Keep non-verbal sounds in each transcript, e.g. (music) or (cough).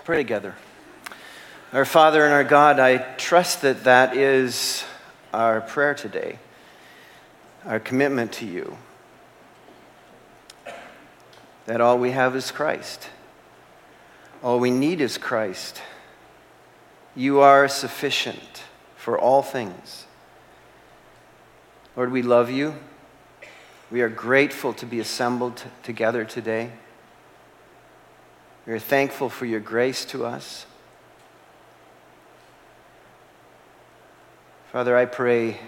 Let's pray together. Our Father and our God, I trust that that is our prayer today, our commitment to you. That all we have is Christ. All we need is Christ. You are sufficient for all things. Lord, we love you. We are grateful to be assembled together today. We are thankful for your grace to us. Father, I pray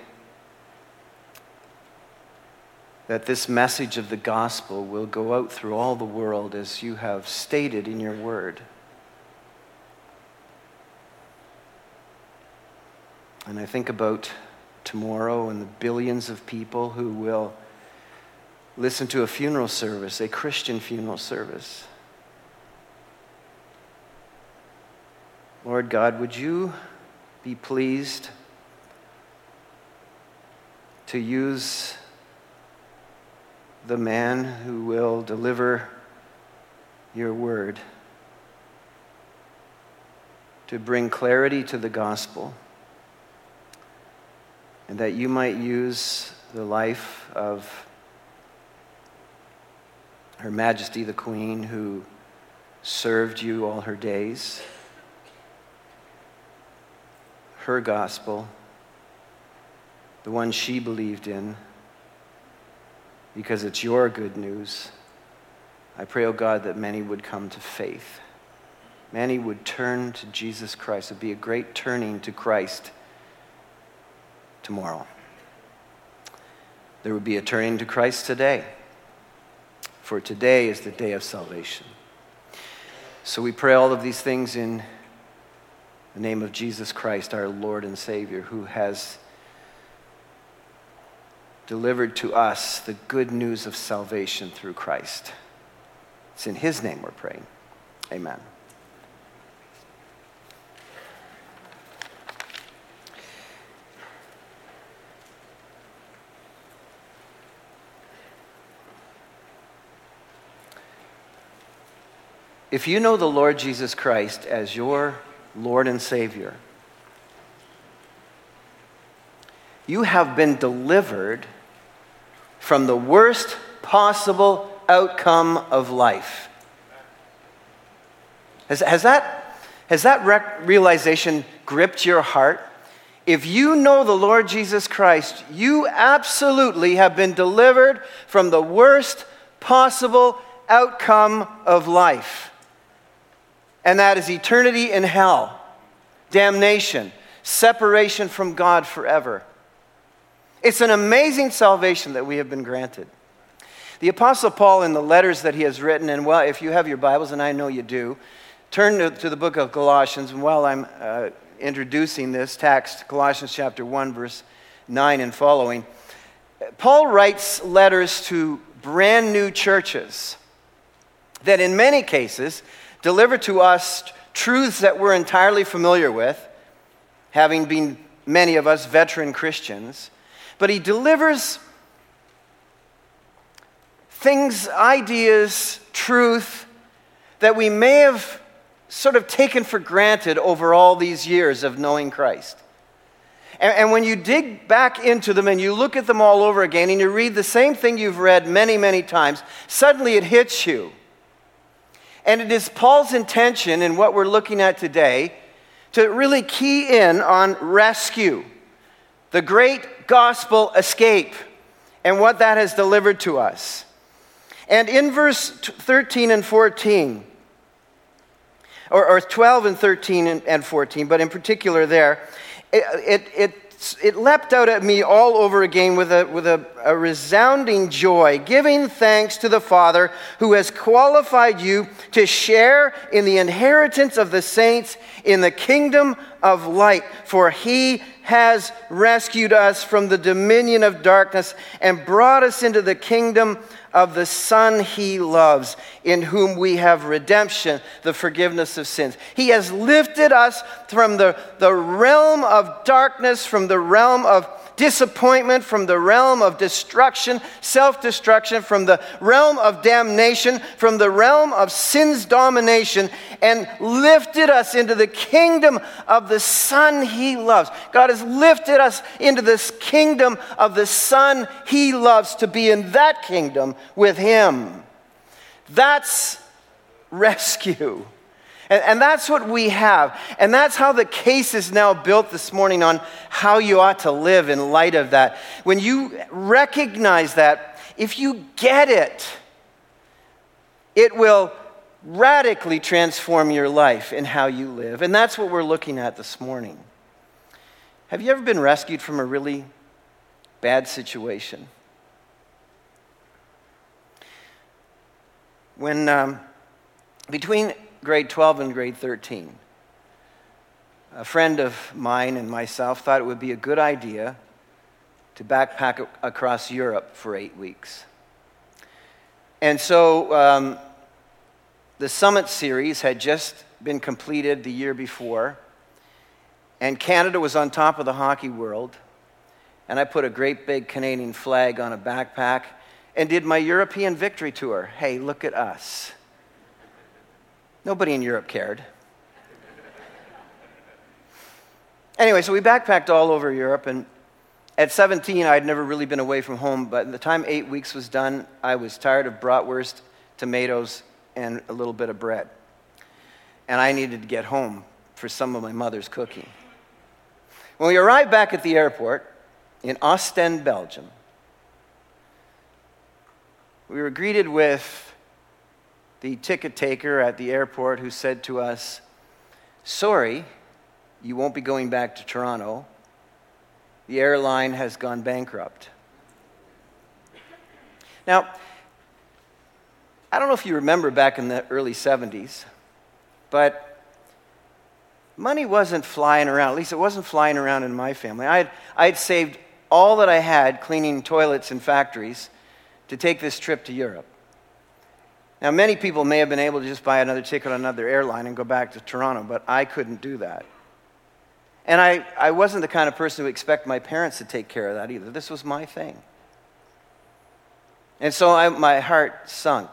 that this message of the gospel will go out through all the world as you have stated in your word. And I think about tomorrow and the billions of people who will listen to a funeral service, a Christian funeral service. Lord God, would you be pleased to use the man who will deliver your word to bring clarity to the gospel, and that you might use the life of Her Majesty the Queen, who served you all her days her gospel, the one she believed in, because it's your good news. I pray, oh God, that many would come to faith. Many would turn to Jesus Christ. It would be a great turning to Christ tomorrow. There would be a turning to Christ today, for today is the day of salvation. So we pray all of these things in the name of Jesus Christ, our Lord and Savior, who has delivered to us the good news of salvation through Christ. It's in His name we're praying. Amen. If you know the Lord Jesus Christ as your Lord and Savior. You have been delivered from the worst possible outcome of life. Has, has that, has that realization gripped your heart? If you know the Lord Jesus Christ, you absolutely have been delivered from the worst possible outcome of life and that is eternity in hell, damnation, separation from God forever. It's an amazing salvation that we have been granted. The Apostle Paul, in the letters that he has written, and well, if you have your Bibles, and I know you do, turn to, to the book of Colossians. And while I'm uh, introducing this text, Colossians chapter 1, verse 9 and following, Paul writes letters to brand new churches that, in many cases, deliver to us truths that we're entirely familiar with, having been many of us veteran Christians, but he delivers things, ideas, truth that we may have sort of taken for granted over all these years of knowing Christ. And, when you dig back into them and you look at them all over again and you read the same thing you've read many, many times, suddenly it hits you and it is Paul's intention in what we're looking at today to really key in on rescue, the great gospel escape, and what that has delivered to us. And in verse 13 and 14, or, or 12 and 13 and, 14, but in particular there, it, it, it it leapt out at me all over again with, a, with a, a, resounding joy, giving thanks to the Father who has qualified you to share in the inheritance of the saints in the kingdom of light. For he has rescued us from the dominion of darkness and brought us into the kingdom of the Son he loves, in whom we have redemption, the forgiveness of sins. He has lifted us from the, the realm of darkness, from the realm of disappointment, from the realm of destruction, self destruction, from the realm of damnation, from the realm of sin's domination, and lifted us into the kingdom of the Son he loves. God has lifted us into this kingdom of the Son he loves to be in that kingdom with him. That's rescue. And, and, that's what we have. And that's how the case is now built this morning on how you ought to live in light of that. When you recognize that, if you get it, it will radically transform your life and how you live. And that's what we're looking at this morning. Have you ever been rescued from a really bad situation? When um, between grade 12 and grade 13, a friend of mine and myself thought it would be a good idea to backpack across Europe for eight weeks. And so um, the Summit Series had just been completed the year before, and Canada was on top of the hockey world. And I put a great big Canadian flag on a backpack and did my European victory tour. Hey, look at us. Nobody in Europe cared. Anyway, so we backpacked all over Europe, and at 17, I'd never really been away from home, but the time eight weeks was done, I was tired of bratwurst, tomatoes, and a little bit of bread. And I needed to get home for some of my mother's cooking. When we arrived back at the airport in Ostend, Belgium, we were greeted with the ticket taker at the airport who said to us, Sorry, you won't be going back to Toronto. The airline has gone bankrupt. Now, I don't know if you remember back in the early 70s, but money wasn't flying around. At least it wasn't flying around in my family. I had, I had saved all that I had cleaning toilets in factories to take this trip to Europe. Now, many people may have been able to just buy another ticket on another airline and go back to Toronto, but I couldn't do that. And I, I wasn't the kind of person who expect my parents to take care of that either. This was my thing. And so I, my heart sunk.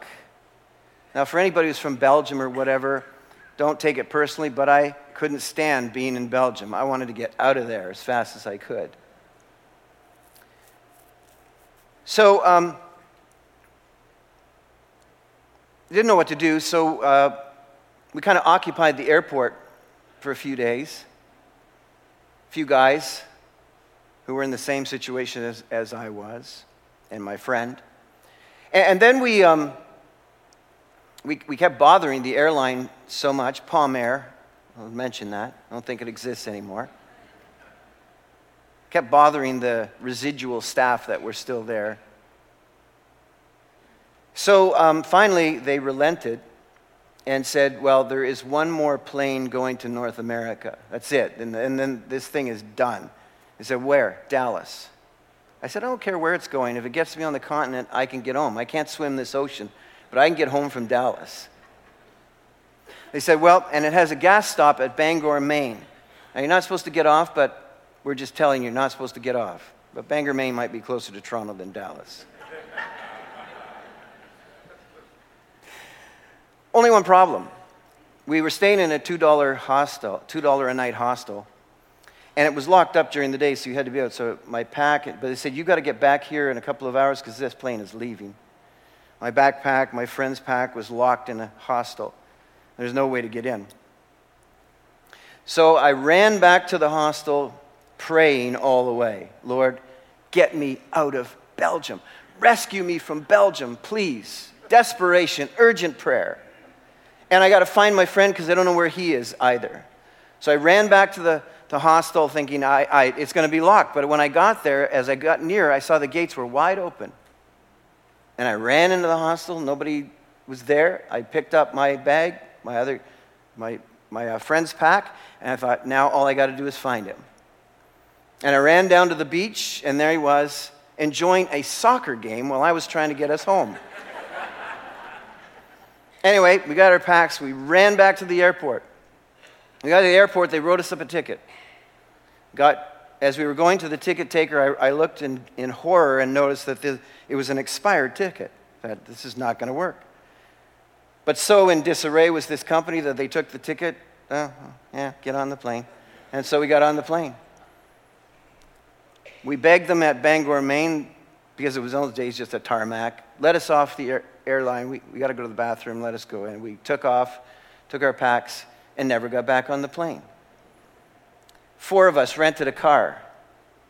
Now, for anybody who's from Belgium or whatever, don't take it personally, but I couldn't stand being in Belgium. I wanted to get out of there as fast as I could. So, um, didn't know what to do, so uh, we kind of occupied the airport for a few days. A few guys who were in the same situation as, as I was, and my friend. And, and then we, um, we, we kept bothering the airline so much, Palm Air, I'll mention that. I don't think it exists anymore. Kept bothering the residual staff that were still there. So um, finally, they relented and said, Well, there is one more plane going to North America. That's it. And, and then this thing is done. They said, Where? Dallas. I said, I don't care where it's going. If it gets me on the continent, I can get home. I can't swim this ocean, but I can get home from Dallas. They said, Well, and it has a gas stop at Bangor, Maine. Now, you're not supposed to get off, but we're just telling you, you're not supposed to get off. But Bangor, Maine might be closer to Toronto than Dallas. Only one problem. We were staying in a $2 hostel, $2 a night hostel, and it was locked up during the day, so you had to be out. So my pack, but they said, you got to get back here in a couple of hours because this plane is leaving. My backpack, my friend's pack was locked in a hostel. There's no way to get in. So I ran back to the hostel praying all the way Lord, get me out of Belgium. Rescue me from Belgium, please. Desperation, urgent prayer. And I got to find my friend because I don't know where he is either. So I ran back to the, the hostel thinking I, I, it's going to be locked. But when I got there, as I got near, I saw the gates were wide open. And I ran into the hostel. Nobody was there. I picked up my bag, my other, my, my uh, friend's pack, and I thought, now all I got to do is find him. And I ran down to the beach, and there he was, enjoying a soccer game while I was trying to get us home. Anyway, we got our packs. We ran back to the airport. We got to the airport. They wrote us up a ticket. Got as we were going to the ticket taker, I, I looked in, in horror and noticed that it was an expired ticket. That this is not going to work. But so in disarray was this company that they took the ticket. Oh, yeah, get on the plane. And so we got on the plane. We begged them at Bangor, Maine, because it was those days just a tarmac. Let us off the air, airline. We, we got to go to the bathroom. Let us go. And we took off, took our packs, and never got back on the plane. Four of us rented a car.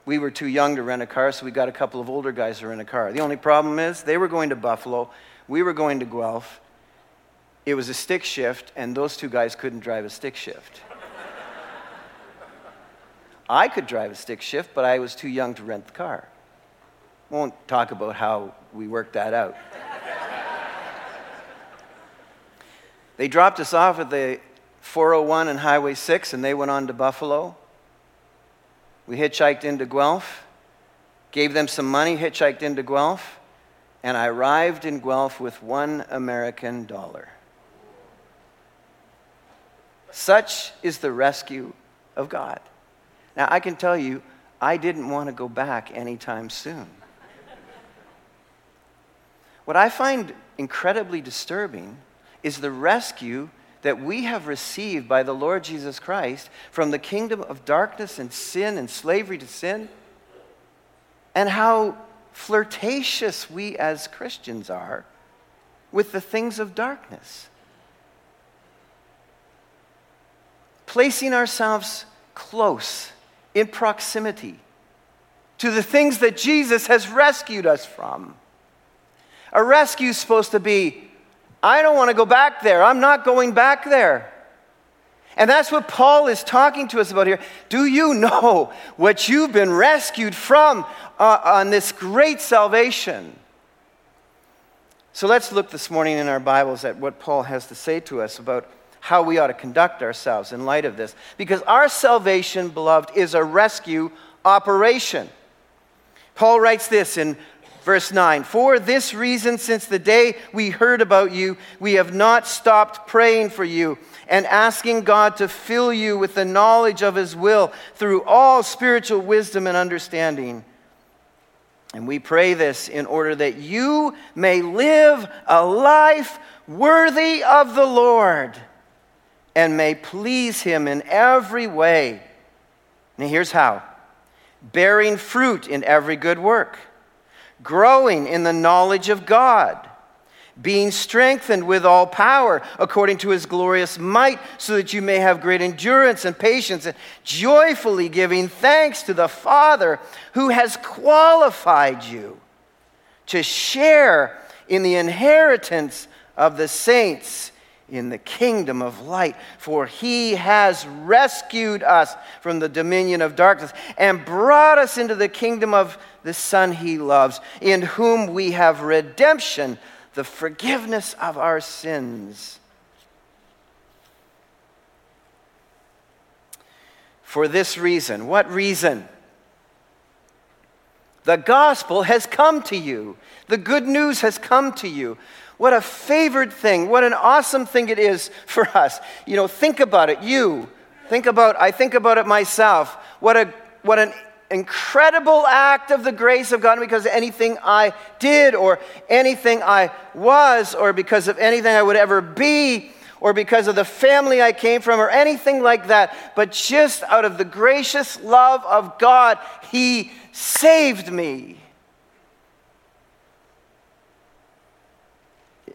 We were too young to rent a car, so we got a couple of older guys to rent a car. The only problem is they were going to Buffalo, we were going to Guelph. It was a stick shift, and those two guys couldn't drive a stick shift. I could drive a stick shift, but I was too young to rent the car. Won't talk about how we worked that out. They dropped us off at the 401 and Highway 6, and they went on to Buffalo. We hitchhiked into Guelph, gave them some money, hitchhiked into Guelph, and I arrived in Guelph with one American dollar. Such is the rescue of God. Now, I can tell you, I didn't want to go back anytime soon. what I find incredibly disturbing is the rescue that we have received by the Lord Jesus Christ from the kingdom of darkness and sin and slavery to sin, and how flirtatious we as Christians are with the things of darkness. Placing ourselves close, in proximity, to the things that Jesus has rescued us from. A rescue is supposed to be I don't want to go back there. I'm not going back there. And that's what Paul is talking to us about here. Do you know what you've been rescued from uh, on this great salvation? So let's look this morning in our Bibles at what Paul has to say to us about how we ought to conduct ourselves in light of this. Because our salvation, beloved, is a rescue operation. Paul writes this in Verse 9 For this reason, since the day we heard about you, we have not stopped praying for you and asking God to fill you with the knowledge of His will through all spiritual wisdom and understanding. And we pray this in order that you may live a life worthy of the Lord and may please Him in every way. Now, here's how bearing fruit in every good work growing in the knowledge of God, being strengthened with all power according to his glorious might, so that you may have great endurance and patience, and joyfully giving thanks to the Father who has qualified you to share in the inheritance of the saints in the kingdom of light. For he has rescued us from the dominion of darkness and brought us into the kingdom of the Son he loves, in whom we have redemption, the forgiveness of our sins. For this reason, what reason? The gospel has come to you. The good news has come to you. What a favored thing. What an awesome thing it is for us. You know, think about it. You, think about, I think about it myself. What, a, what an incredible act of the grace of God because of anything I did or anything I was or because of anything I would ever be or because of the family I came from or anything like that, but just out of the gracious love of God, He saved me.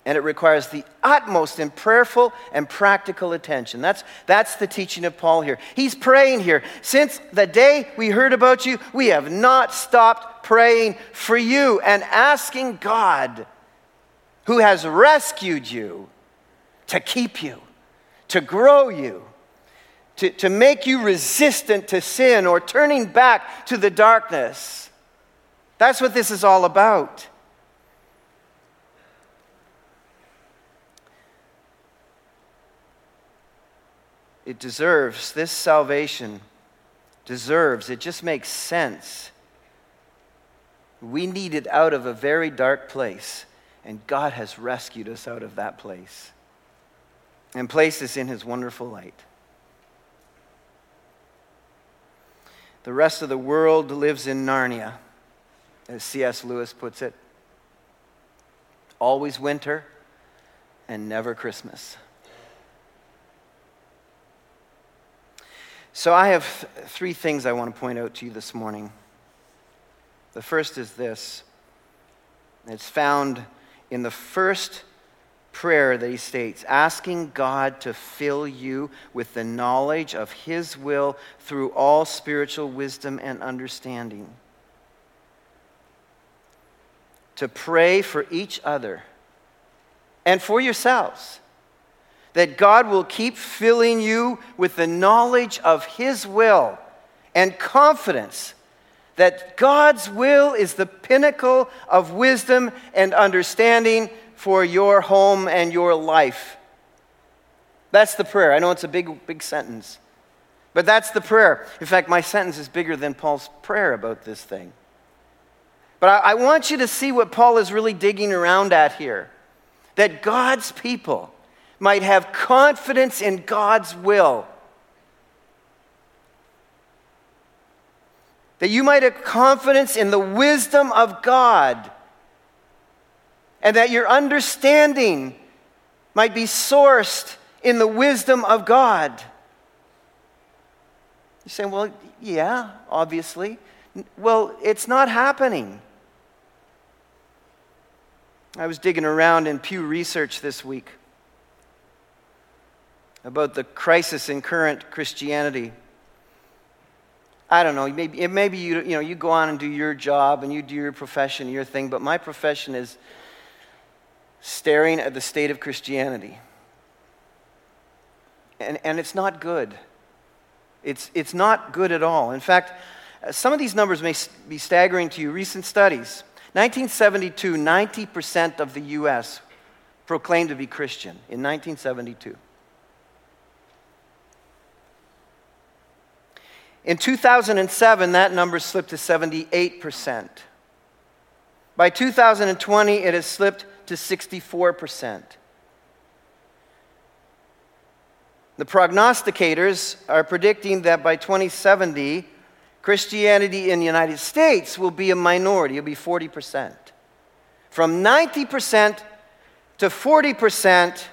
And it requires the utmost in prayerful and practical attention. That's, that's the teaching of Paul here. He's praying here. Since the day we heard about you, we have not stopped praying for you and asking God, who has rescued you, to keep you, to grow you. To, to make you resistant to sin or turning back to the darkness. That's what this is all about. It deserves, this salvation deserves, it just makes sense. We needed out of a very dark place, and God has rescued us out of that place and placed us in His wonderful light. The rest of the world lives in Narnia, as C.S. Lewis puts it. Always winter and never Christmas. So, I have th- three things I want to point out to you this morning. The first is this it's found in the first prayer that he states asking God to fill you with the knowledge of his will through all spiritual wisdom and understanding. To pray for each other and for yourselves that God will keep filling you with the knowledge of His will and confidence that God's will is the pinnacle of wisdom and understanding for your home and your life. That's the prayer. I know it's a big, big sentence, but that's the prayer. In fact, my sentence is bigger than Paul's prayer about this thing. But I, I want you to see what Paul is really digging around at here that God's people might have confidence in God's will. That you might have confidence in the wisdom of God. And that your understanding might be sourced in the wisdom of God. You're saying, well, yeah, obviously. Well, it's not happening. I was digging around in Pew Research this week about the crisis in current Christianity. I don't know, maybe, maybe you, you, know, you go on and do your job and you do your profession, your thing, but my profession is staring at the state of Christianity. And, and it's not good. It's, it's not good at all. In fact, uh, some of these numbers may be staggering to you. Recent studies 1972, 90% of the U.S. proclaimed to be Christian in 1972. In 2007, that number slipped to 78%. By 2020, it has slipped to 64%. The prognosticators are predicting that by 2070, Christianity in the United States will be a minority, it'll be 40%. From 90% to 40%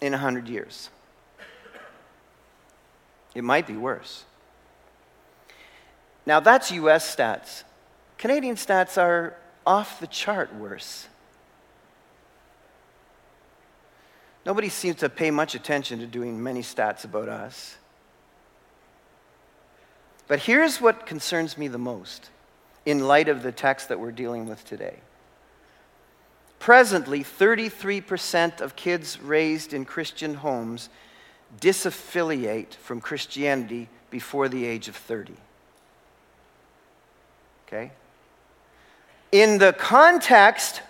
in 100 years. It might be worse. Now, that's US stats. Canadian stats are off the chart worse. Nobody seems to pay much attention to doing many stats about us. But here's what concerns me the most in light of the text that we're dealing with today. Presently, 33% of kids raised in Christian homes disaffiliate from Christianity before the age of 30. Okay? In the context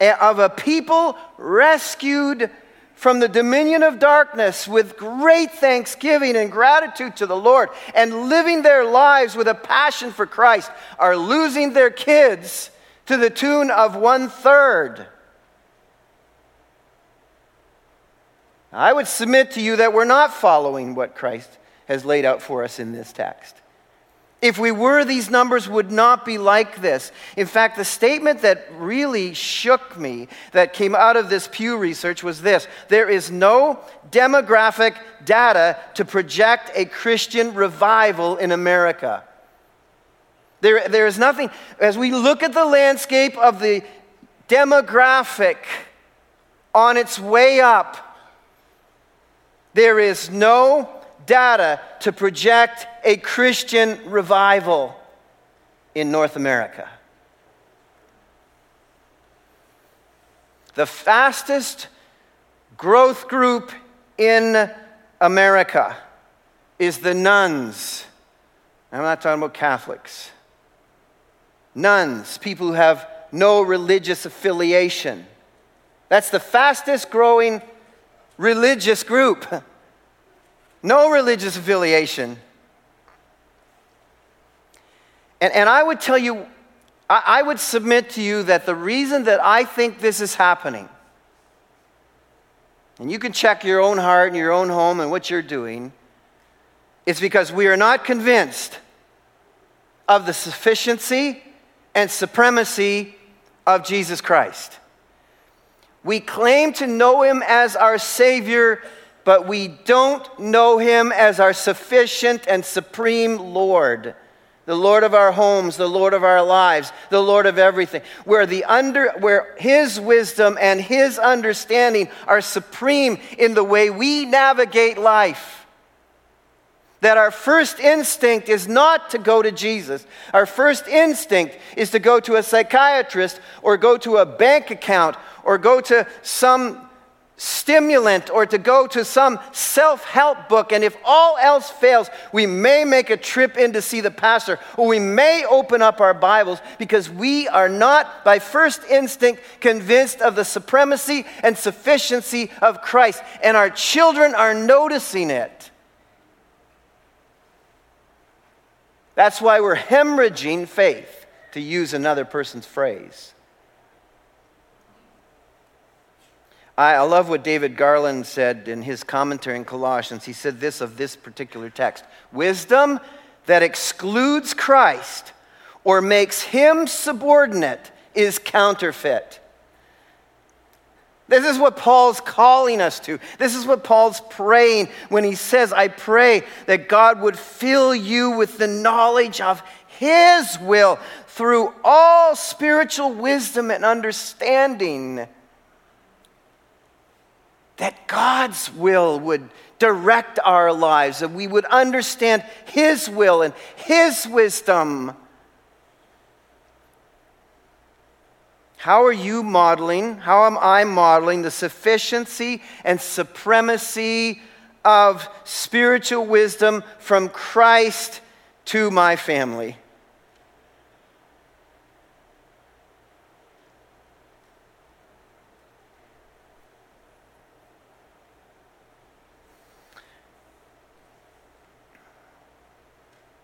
eh, of a people rescued from the dominion of darkness with great thanksgiving and gratitude to the Lord and living their lives with a passion for Christ are losing their kids to the tune of one third. I would submit to you that we're not following what Christ has laid out for us in this text. If we were, these numbers would not be like this. In fact, the statement that really shook me that came out of this Pew research was this there is no demographic data to project a Christian revival in America. There, there is nothing, as we look at the landscape of the demographic on its way up, there is no data to project a Christian revival in North America. The fastest growth group in America is the nones. I'm not talking about Catholics. Nones, people who have no religious affiliation. That's the fastest growing religious group, no religious affiliation. And, and I would tell you, I, I would submit to you that the reason that I think this is happening, and you can check your own heart and your own home and what you're doing, is because we are not convinced of the sufficiency and supremacy of Jesus Christ. We claim to know him as our Savior, but we don't know him as our sufficient and supreme Lord the Lord of our homes, the Lord of our lives, the Lord of everything, where, the under, where His wisdom and His understanding are supreme in the way we navigate life. That our first instinct is not to go to Jesus. Our first instinct is to go to a psychiatrist or go to a bank account or go to some stimulant or to go to some self help book. And if all else fails, we may make a trip in to see the pastor or we may open up our Bibles because we are not, by first instinct, convinced of the supremacy and sufficiency of Christ. And our children are noticing it. That's why we're hemorrhaging faith, to use another person's phrase. I, I love what David Garland said in his commentary in Colossians. He said this of this particular text Wisdom that excludes Christ or makes him subordinate is counterfeit. This is what Paul's calling us to. This is what Paul's praying when he says, I pray that God would fill you with the knowledge of his will through all spiritual wisdom and understanding that God's will would direct our lives, that we would understand His will and His wisdom. How are you modeling? How am I modeling the sufficiency and supremacy of spiritual wisdom from Christ to my family?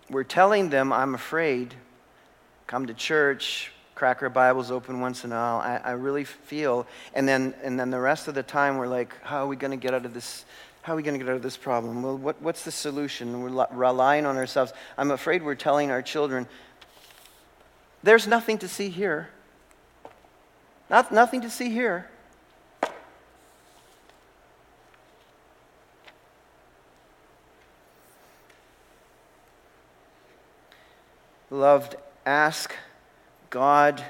we're telling them, I'm afraid, come to church, crack our Bibles open once in a while. I, I really feel, and then, and then the rest of the time we're like, how are we going to get out of this? How are we going to get out of this problem? Well, what, what's the solution? We're relying on ourselves. I'm afraid we're telling our children, there's nothing to see here. Not, nothing to see here. Loved, ask God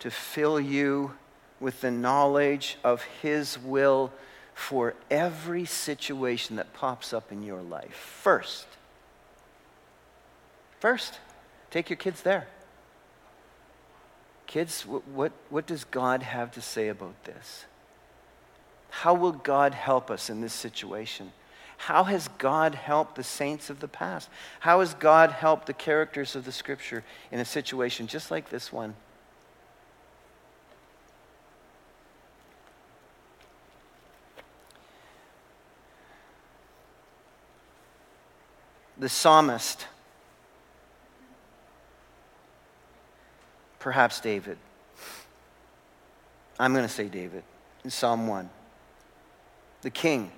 to fill you with the knowledge of His will for every situation that pops up in your life. First, first, take your kids there. Kids, what, what, what does God have to say about this? How will God help us in this situation? How has God helped the saints of the past? How has God helped the characters of the scripture in a situation just like this one? The psalmist, perhaps David. I'm going to say David in Psalm 1. The king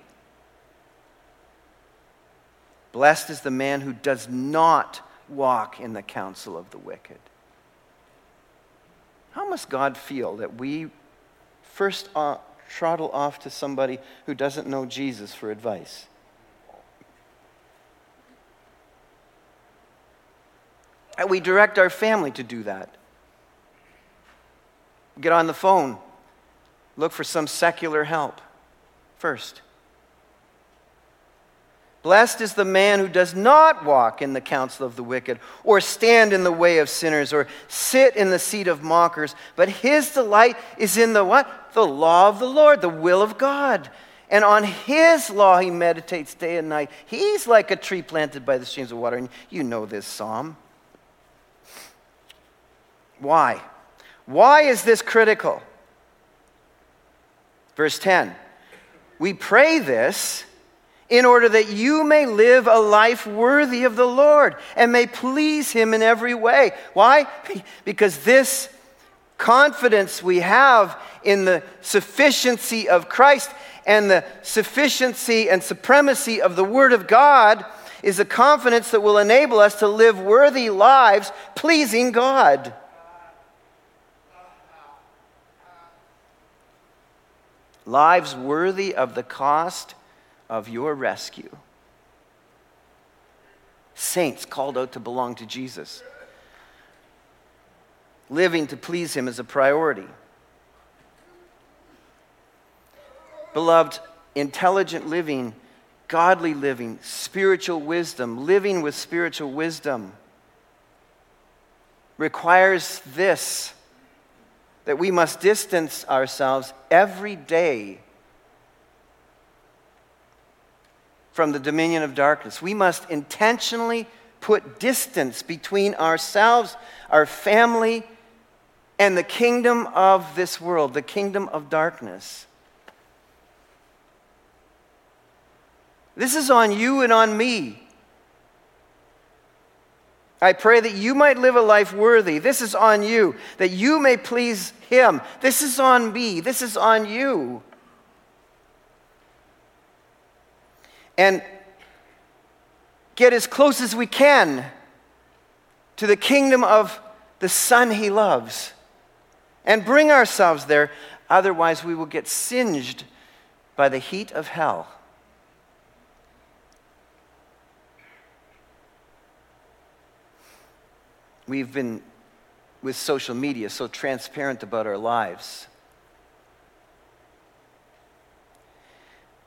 Blessed is the man who does not walk in the counsel of the wicked. How must God feel that we first uh, trottle off to somebody who doesn't know Jesus for advice? And we direct our family to do that. Get on the phone, look for some secular help first. Blessed is the man who does not walk in the counsel of the wicked, or stand in the way of sinners, or sit in the seat of mockers, but his delight is in the what? The law of the Lord, the will of God. And on his law he meditates day and night. He's like a tree planted by the streams of water. And you know this psalm. Why? Why is this critical? Verse 10 We pray this in order that you may live a life worthy of the Lord and may please Him in every way. Why? Because this confidence we have in the sufficiency of Christ and the sufficiency and supremacy of the Word of God is a confidence that will enable us to live worthy lives pleasing God. Lives worthy of the cost of your rescue. Saints called out to belong to Jesus. Living to please Him is a priority. Beloved, intelligent living, godly living, spiritual wisdom, living with spiritual wisdom requires this that we must distance ourselves every day from the dominion of darkness. We must intentionally put distance between ourselves, our family, and the kingdom of this world, the kingdom of darkness. This is on you and on me. I pray that you might live a life worthy. This is on you, that you may please Him. This is on me. This is on you. And get as close as we can to the kingdom of the Son he loves and bring ourselves there. Otherwise, we will get singed by the heat of hell. We've been, with social media, so transparent about our lives.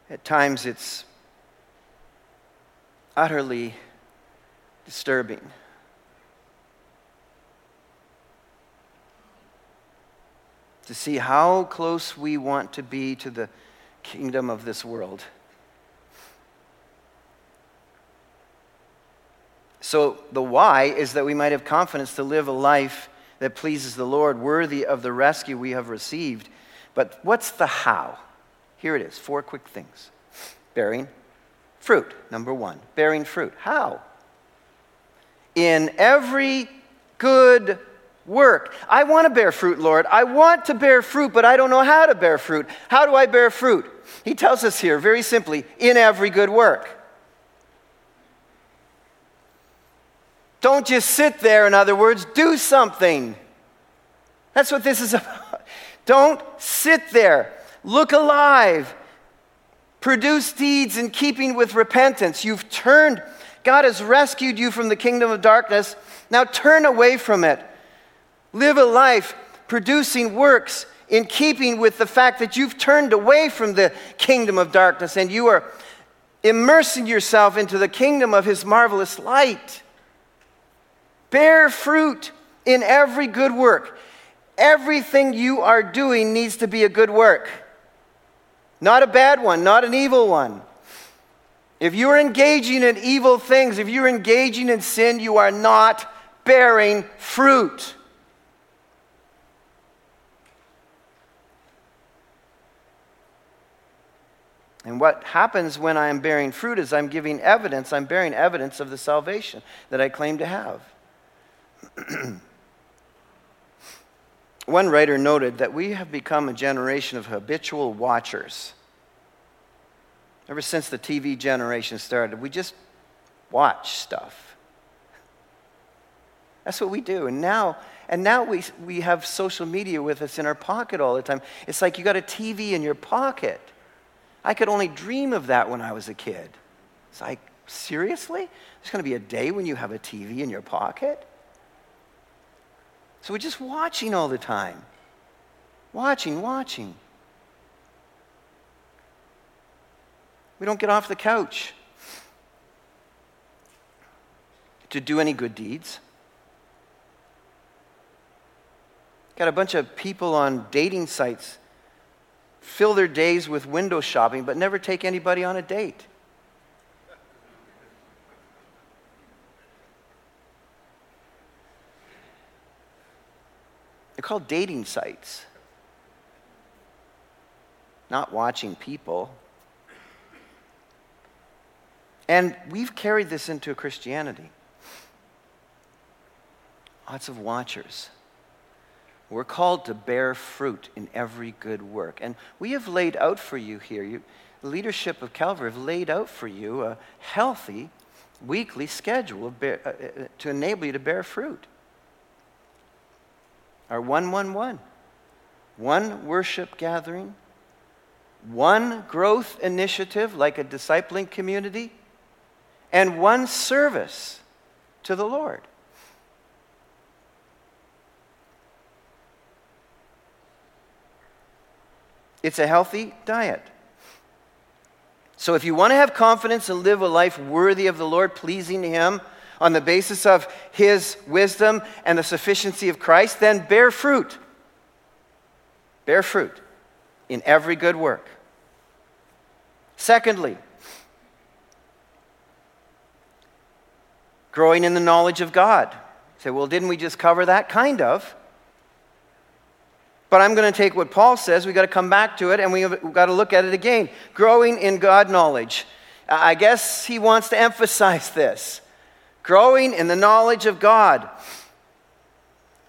At times, it's utterly disturbing. To see how close we want to be to the kingdom of this world. So, the why is that we might have confidence to live a life that pleases the Lord, worthy of the rescue we have received. But what's the how? Here it is four quick things bearing Fruit, number one. Bearing fruit. How? In every good work. I want to bear fruit, Lord. I want to bear fruit, but I don't know how to bear fruit. How do I bear fruit? He tells us here very simply in every good work. Don't just sit there, in other words, do something. That's what this is (laughs) about. Don't sit there. Look alive. Produce deeds in keeping with repentance. You've turned, God has rescued you from the kingdom of darkness. Now turn away from it. Live a life producing works in keeping with the fact that you've turned away from the kingdom of darkness and you are immersing yourself into the kingdom of his marvelous light. Bear fruit in every good work. Everything you are doing needs to be a good work. Not a bad one, not an evil one. If you're engaging in evil things, if you're engaging in sin, you are not bearing fruit. And what happens when I am bearing fruit is I'm giving evidence, I'm bearing evidence of the salvation that I claim to have. (clears throat) One writer noted that we have become a generation of habitual watchers. Ever since the TV generation started, we just watch stuff. That's what we do. And now, and now we, we have social media with us in our pocket all the time. It's like you got a TV in your pocket. I could only dream of that when I was a kid. It's like, seriously? There's going to be a day when you have a TV in your pocket? So we're just watching all the time. Watching, watching. We don't get off the couch to do any good deeds. Got a bunch of people on dating sites fill their days with window shopping but never take anybody on a date. They're called dating sites, not watching people. And we've carried this into Christianity. Lots of watchers. We're called to bear fruit in every good work. And we have laid out for you here, you, leadership of Calvary have laid out for you a healthy weekly schedule bear, uh, uh, to enable you to bear fruit. Our 111. One worship gathering, one growth initiative like a discipling community, and one service to the Lord. It's a healthy diet. So, if you want to have confidence and live a life worthy of the Lord, pleasing to Him on the basis of His wisdom and the sufficiency of Christ, then bear fruit. Bear fruit in every good work. Secondly, growing in the knowledge of God. You say, well, didn't we just cover that? Kind of. But I'm going to take what Paul says, we've got to come back to it, and we've got to look at it again. Growing in God knowledge. I guess he wants to emphasize this growing in the knowledge of God.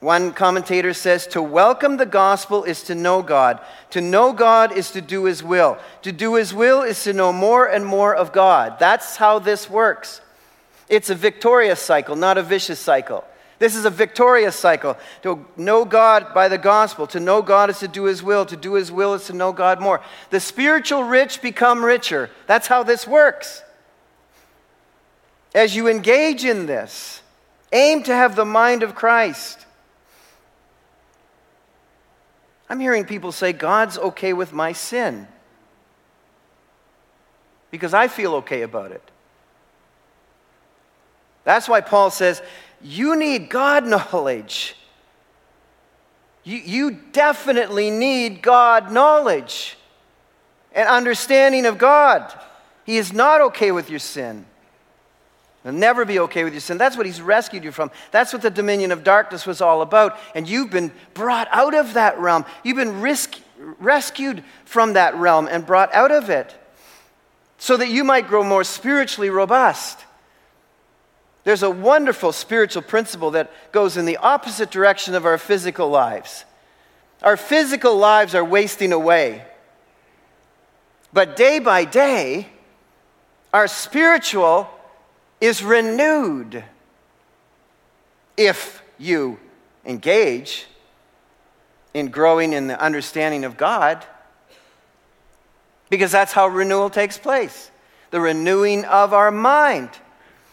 One commentator says, To welcome the gospel is to know God. To know God is to do his will. To do his will is to know more and more of God. That's how this works. It's a victorious cycle, not a vicious cycle. This is a victorious cycle. To know God by the gospel, to know God is to do his will, to do his will is to know God more. The spiritual rich become richer. That's how this works. As you engage in this, aim to have the mind of Christ. I'm hearing people say, God's okay with my sin because I feel okay about it. That's why Paul says, you need God knowledge. You, you definitely need God knowledge and understanding of God. He is not okay with your sin. He'll never be okay with your sin. That's what he's rescued you from. That's what the dominion of darkness was all about. And you've been brought out of that realm. You've been risk, rescued from that realm and brought out of it so that you might grow more spiritually robust. There's a wonderful spiritual principle that goes in the opposite direction of our physical lives. Our physical lives are wasting away. But day by day, our spiritual is renewed if you engage in growing in the understanding of God, because that's how renewal takes place the renewing of our mind.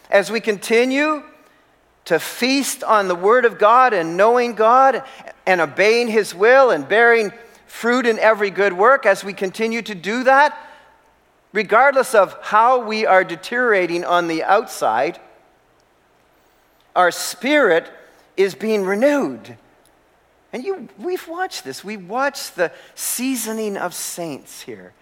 As we continue to feast on the Word of God and knowing God and obeying His will and bearing fruit in every good work, as we continue to do that, regardless of how we are deteriorating on the outside, our spirit is being renewed. And you, we've watched this. We watched the seasoning of saints here,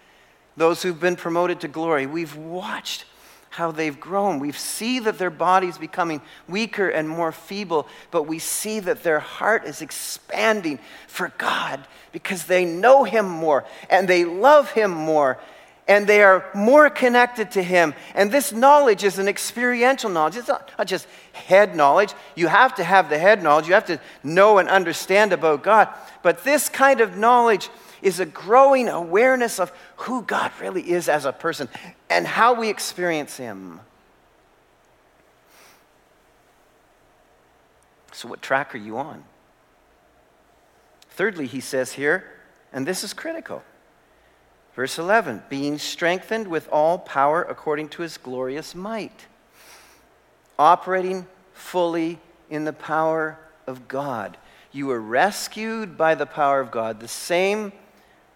those who've been promoted to glory. We've watched how they've grown. We see that their body's becoming weaker and more feeble, but we see that their heart is expanding for God because they know Him more and they love Him more and they are more connected to Him. And this knowledge is an experiential knowledge. It's not, just head knowledge. You have to have the head knowledge, you have to know and understand about God. But this kind of knowledge is a growing awareness of who God really is as a person and how we experience Him. So, what track are you on? Thirdly, he says here, and this is critical. Verse 11, being strengthened with all power according to his glorious might, operating fully in the power of God. You were rescued by the power of God, the same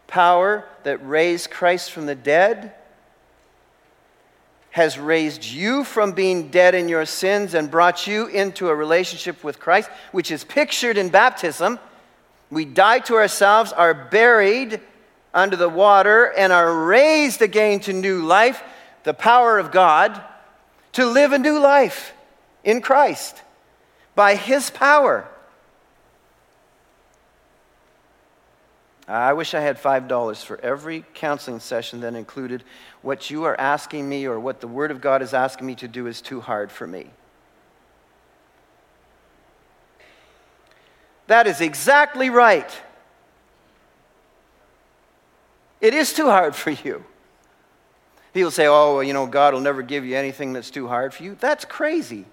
power that raised Christ from the dead has raised you from being dead in your sins and brought you into a relationship with Christ, which is pictured in baptism. We die to ourselves, are buried under the water, and are raised again to new life, the power of God, to live a new life in Christ by His power. I wish I had $5 for every counseling session that included what you are asking me or what the Word of God is asking me to do is too hard for me. That is exactly right. It is too hard for you. People say, oh, well, you know, God will never give you anything that's too hard for you. That's crazy.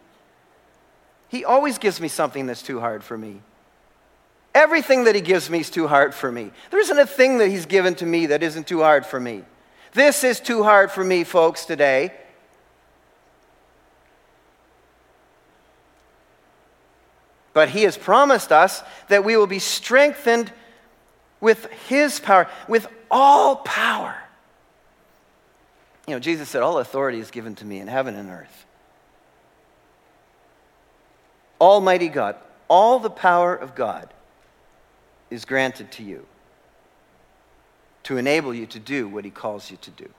He always gives me something that's too hard for me. Everything that He gives me is too hard for me. There isn't a thing that He's given to me that isn't too hard for me. This is too hard for me, folks, today. But He has promised us that we will be strengthened with His power, with all power. You know, Jesus said, All authority is given to me in heaven and earth. Almighty God, all the power of God is granted to you to enable you to do what He calls you to do.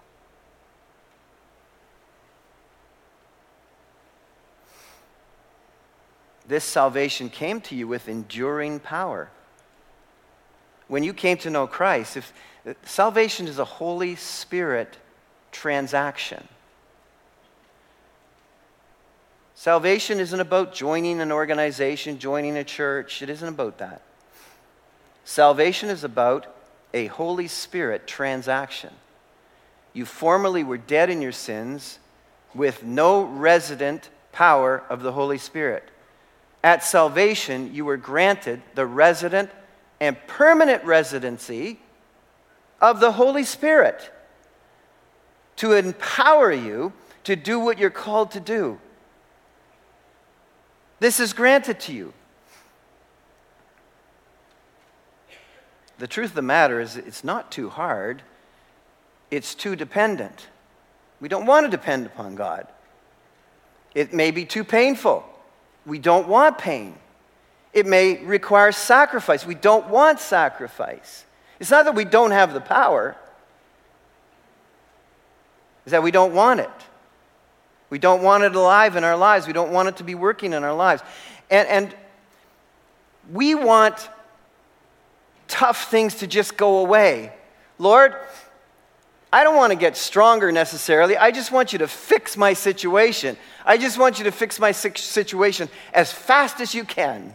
This salvation came to you with enduring power. When you came to know Christ, if, uh, salvation is a Holy Spirit transaction. Salvation isn't about joining an organization, joining a church. It isn't about that. Salvation is about a Holy Spirit transaction. You formerly were dead in your sins with no resident power of the Holy Spirit. At salvation, you were granted the resident and permanent residency of the Holy Spirit to empower you to do what you're called to do. This is granted to you. The truth of the matter is, it's not too hard, it's too dependent. We don't want to depend upon God. It may be too painful. We don't want pain. It may require sacrifice. We don't want sacrifice. It's not that we don't have the power, it's that we don't want it. We don't want it alive in our lives. We don't want it to be working in our lives. And, and we want tough things to just go away. Lord, I don't want to get stronger necessarily. I just want you to fix my situation. I just want you to fix my situation as fast as you can.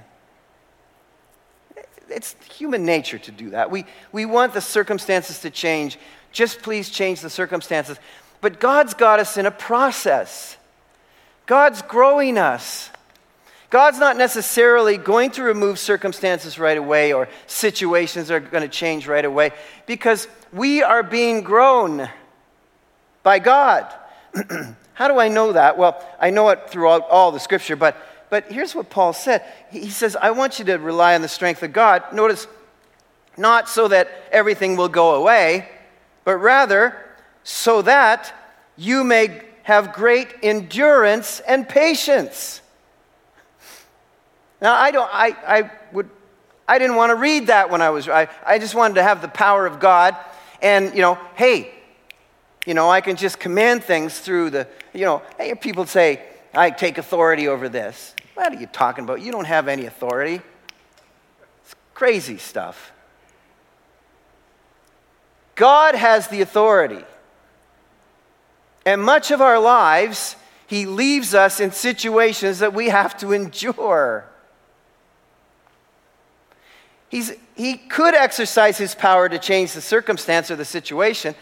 It's human nature to do that. We, we want the circumstances to change. Just please change the circumstances. But God's got us in a process. God's growing us. God's not necessarily going to remove circumstances right away or situations are going to change right away because we are being grown by God. (clears throat) How do I know that? Well, I know it throughout all the scripture, but, but here's what Paul said. He says, I want you to rely on the strength of God. Notice, not so that everything will go away, but rather so that you may have great endurance and patience. Now, I don't, I, I would, I didn't want to read that when I was, I, I just wanted to have the power of God and, you know, hey, you know, I can just command things through the, you know, hey, people say, I take authority over this. What are you talking about? You don't have any authority. It's crazy stuff. God has the authority. And much of our lives, He leaves us in situations that we have to endure. He's, he could exercise his power to change the circumstance or the situation,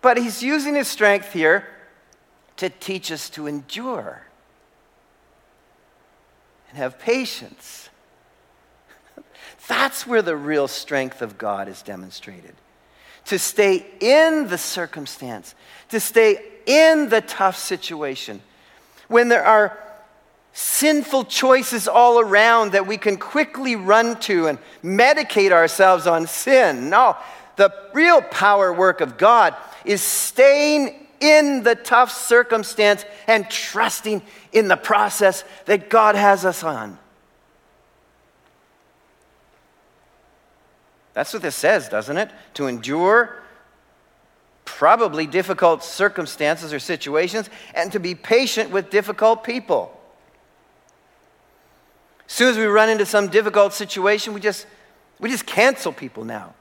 but he's using his strength here to teach us to endure and have patience. (laughs) That's where the real strength of God is demonstrated. To stay in the circumstance, to stay in the tough situation. When there are sinful choices all around that we can quickly run to and medicate ourselves on sin. No, the real power work of God is staying in the tough circumstance and trusting in the process that God has us on. That's what this says, doesn't it? To endure probably difficult circumstances or situations and to be patient with difficult people. As soon as we run into some difficult situation, we just, we just cancel people now.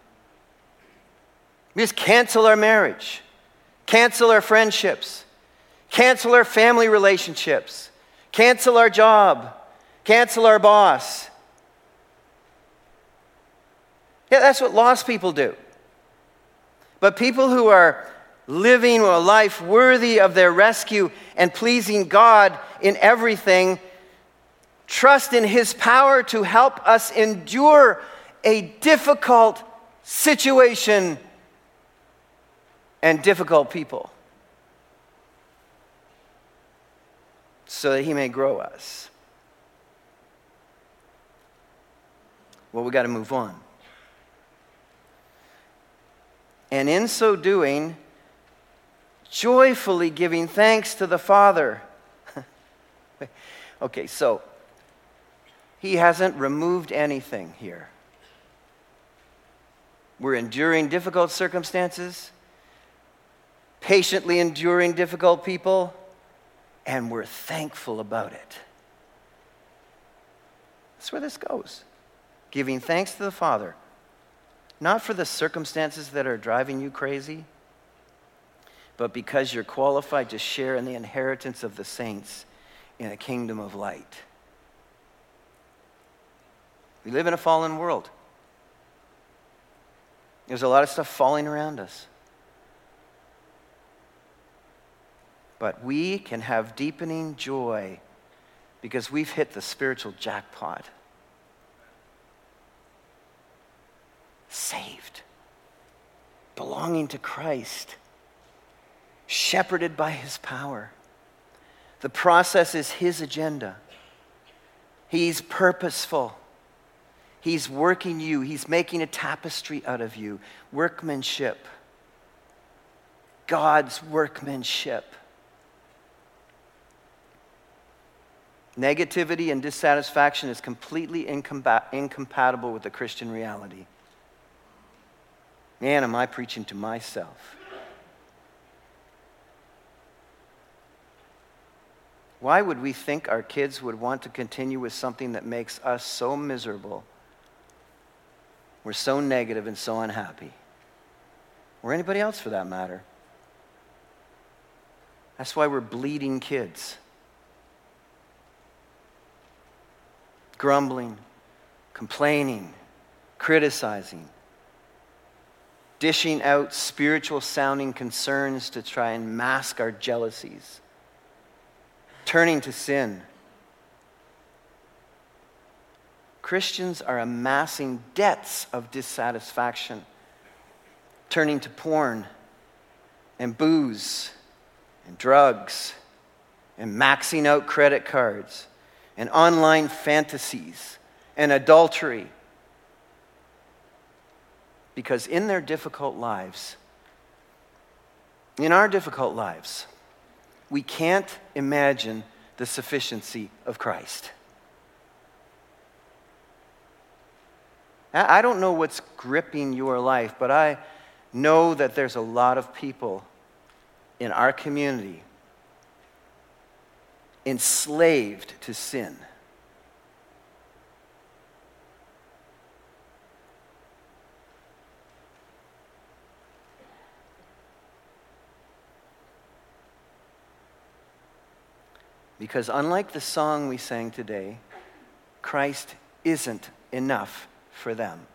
We just cancel our marriage, cancel our friendships, cancel our family relationships, cancel our job, cancel our boss. Yeah, that's what lost people do. But people who are living a life worthy of their rescue and pleasing God in everything, trust in His power to help us endure a difficult situation and difficult people so that He may grow us. Well, we got to move on. And in so doing, joyfully giving thanks to the Father. (laughs) okay, so he hasn't removed anything here. We're enduring difficult circumstances, patiently enduring difficult people, and we're thankful about it. That's where this goes. Giving thanks to the Father, not for the circumstances that are driving you crazy, but because you're qualified to share in the inheritance of the saints in a kingdom of light. We live in a fallen world. There's a lot of stuff falling around us. But we can have deepening joy because we've hit the spiritual jackpot. Saved, belonging to Christ, shepherded by his power. The process is his agenda. He's purposeful. He's working you, He's making a tapestry out of you. Workmanship. God's workmanship. Negativity and dissatisfaction is completely incompatible with the Christian reality. Man, am I preaching to myself? Why would we think our kids would want to continue with something that makes us so miserable? We're so negative and so unhappy. Or anybody else for that matter. That's why we're bleeding kids. Grumbling, complaining, criticizing, dishing out spiritual sounding concerns to try and mask our jealousies, turning to sin. Christians are amassing debts of dissatisfaction, turning to porn and booze and drugs and maxing out credit cards and online fantasies and adultery. Because in their difficult lives, in our difficult lives, we can't imagine the sufficiency of Christ. I don't know what's gripping your life, but I know that there's a lot of people in our community enslaved to sin. Because unlike the song we sang today, Christ isn't enough for them.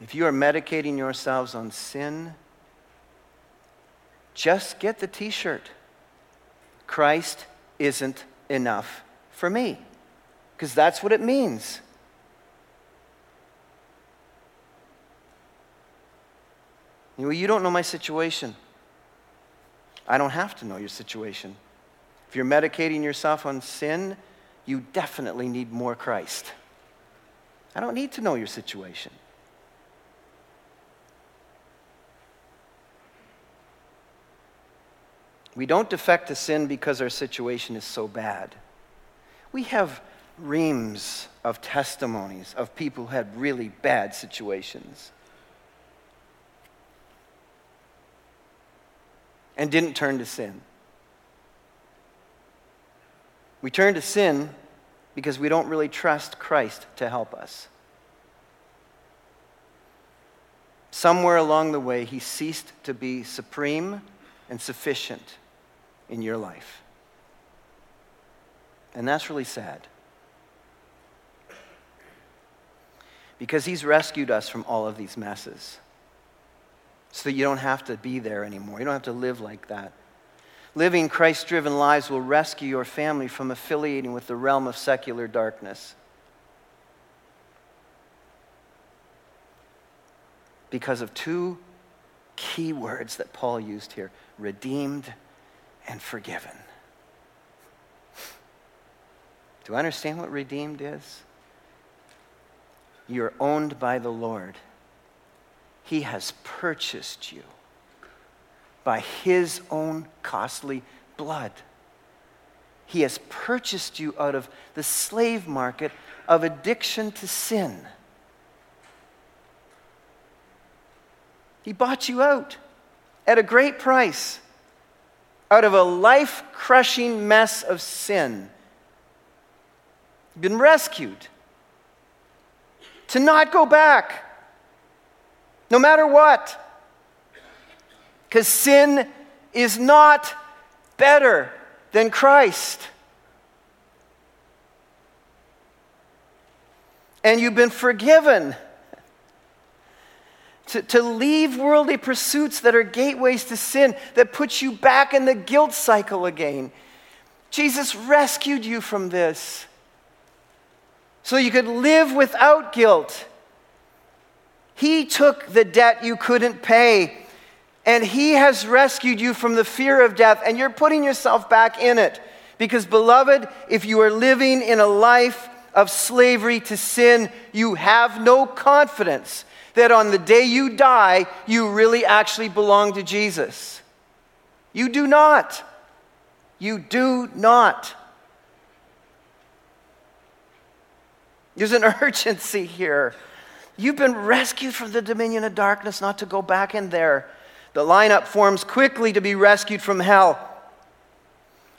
If you are medicating yourselves on sin, just get the t shirt. Christ isn't enough for me. Because that's what it means. You, know, you don't know my situation. I don't have to know your situation. If you're medicating yourself on sin, you definitely need more Christ. I don't need to know your situation. We don't defect to sin because our situation is so bad. We have reams of testimonies of people who had really bad situations and didn't turn to sin. We turn to sin because we don't really trust Christ to help us. Somewhere along the way, he ceased to be supreme and sufficient in your life. And that's really sad. Because he's rescued us from all of these messes. so that you don't have to be there anymore. You don't have to live like that. Living Christ driven lives will rescue your family from affiliating with the realm of secular darkness. Because of two key words that Paul used here redeemed and forgiven. Do I understand what redeemed is? You're owned by the Lord. He has purchased you by His own costly blood. He has purchased you out of the slave market of addiction to sin. He bought you out at a great price out of a life crushing mess of sin. You've been rescued to not go back, no matter what. Because sin is not better than Christ. And you've been forgiven. To, to leave worldly pursuits that are gateways to sin, that puts you back in the guilt cycle again. Jesus rescued you from this so you could live without guilt. He took the debt you couldn't pay, and He has rescued you from the fear of death, and you're putting yourself back in it. Because, beloved, if you are living in a life of slavery to sin, you have no confidence that on the day you die, you really actually belong to Jesus. You do not. You do not. There's an (laughs) urgency here. You've been rescued from the dominion of darkness, not to go back in there. The lineup forms quickly to be rescued from hell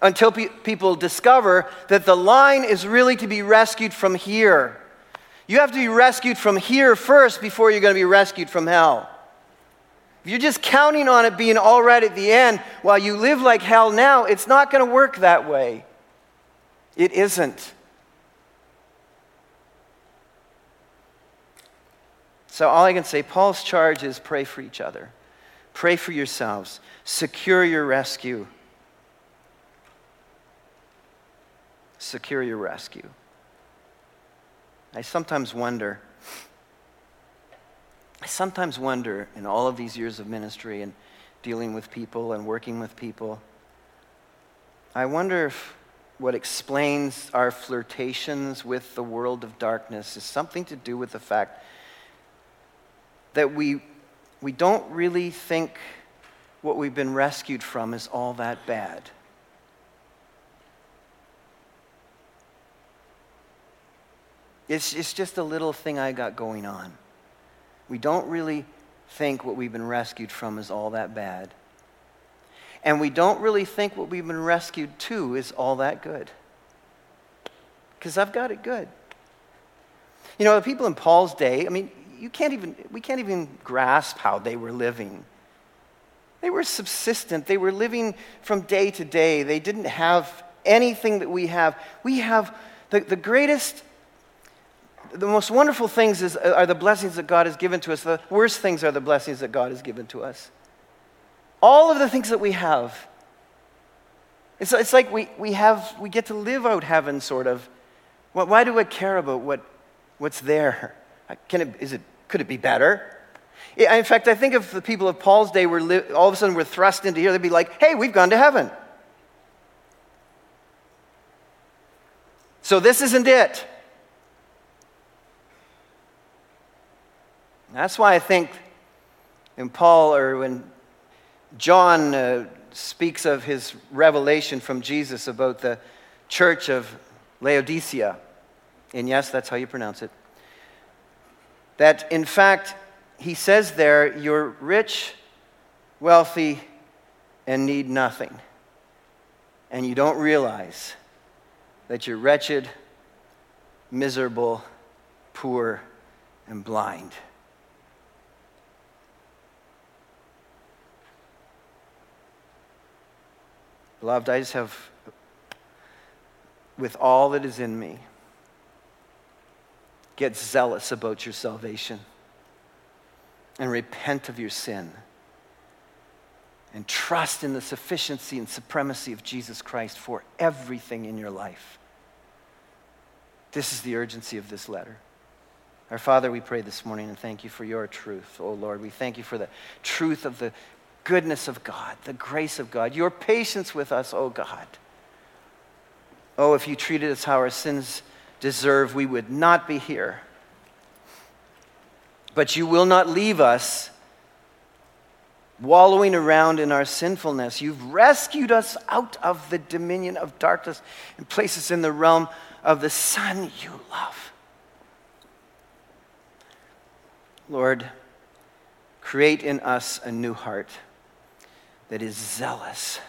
until pe- people discover that the line is really to be rescued from here. You have to be rescued from here first before you're going to be rescued from hell. If you're just counting on it being all right at the end while you live like hell now, it's not going to work that way. It isn't. So, all I can say, Paul's charge is pray for each other, pray for yourselves, secure your rescue. Secure your rescue. I sometimes wonder, I sometimes wonder in all of these years of ministry and dealing with people and working with people, I wonder if what explains our flirtations with the world of darkness is something to do with the fact that we, we don't really think what we've been rescued from is all that bad. It's, it's just a little thing I got going on. We don't really think what we've been rescued from is all that bad. And we don't really think what we've been rescued to is all that good. Because I've got it good. You know, the people in Paul's day, I mean, you can't even, we can't even grasp how they were living. They were subsistent. They were living from day to day. They didn't have anything that we have. We have the, the greatest, the most wonderful things is, uh, are the blessings that God has given to us. The worst things are the blessings that God has given to us. All of the things that we have. It's, it's like we, we, have, we get to live out heaven, sort of. Why do I care about what, what's there? Can it, is it could it be better? In fact, I think if the people of Paul's day were li- all of a sudden were thrust into here, they'd be like, hey, we've gone to heaven. So this isn't it. That's why I think when Paul or when John uh, speaks of his revelation from Jesus about the church of Laodicea, and yes, that's how you pronounce it that in fact, he says there, you're rich, wealthy, and need nothing. And you don't realize that you're wretched, miserable, poor, and blind. Beloved, I just have, with all that is in me, Get zealous about your salvation and repent of your sin and trust in the sufficiency and supremacy of Jesus Christ for everything in your life. This is the urgency of this letter. Our Father, we pray this morning and thank you for your truth, oh Lord. We thank you for the truth of the goodness of God, the grace of God, your patience with us, oh God. Oh, if you treated us how our sins deserve, we would not be here. But you will not leave us wallowing around in our sinfulness. You've rescued us out of the dominion of darkness and placed us in the realm of the Son you love. Lord, create in us a new heart that is zealous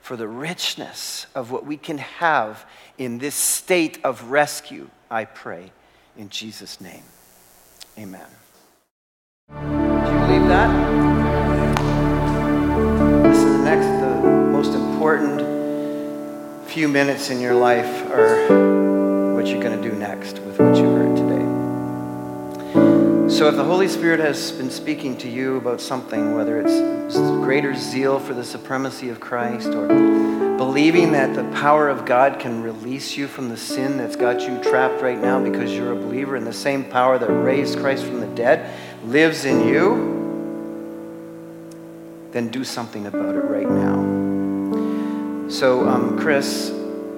for the richness of what we can have in this state of rescue, I pray, in Jesus' name. Amen. Do you believe that? This is the next, the most important few minutes in your life are what you're going to do next with what you. So, if the Holy Spirit has been speaking to you about something, whether it's greater zeal for the supremacy of Christ or believing that the power of God can release you from the sin that's got you trapped right now because you're a believer and the same power that raised Christ from the dead lives in you, then do something about it right now. So, um, Chris,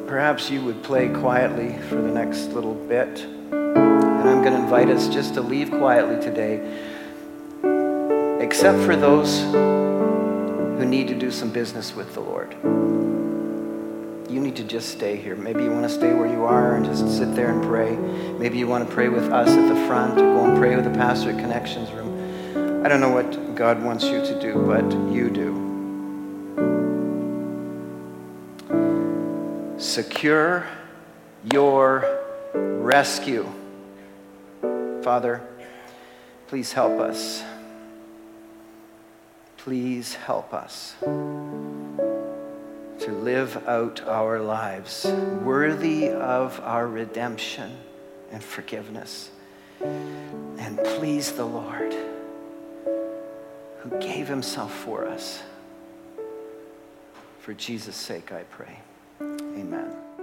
perhaps you would play quietly for the next little bit. Going to invite us just to leave quietly today, except for those who need to do some business with the Lord. You need to just stay here. Maybe you want to stay where you are and just sit there and pray. Maybe you want to pray with us at the front or go and pray with the pastor at Connections Room. I don't know what God wants you to do, but you do. Secure your rescue. Father, please help us. Please help us to live out our lives worthy of our redemption and forgiveness and please the Lord who gave himself for us. For Jesus' sake, I pray. Amen.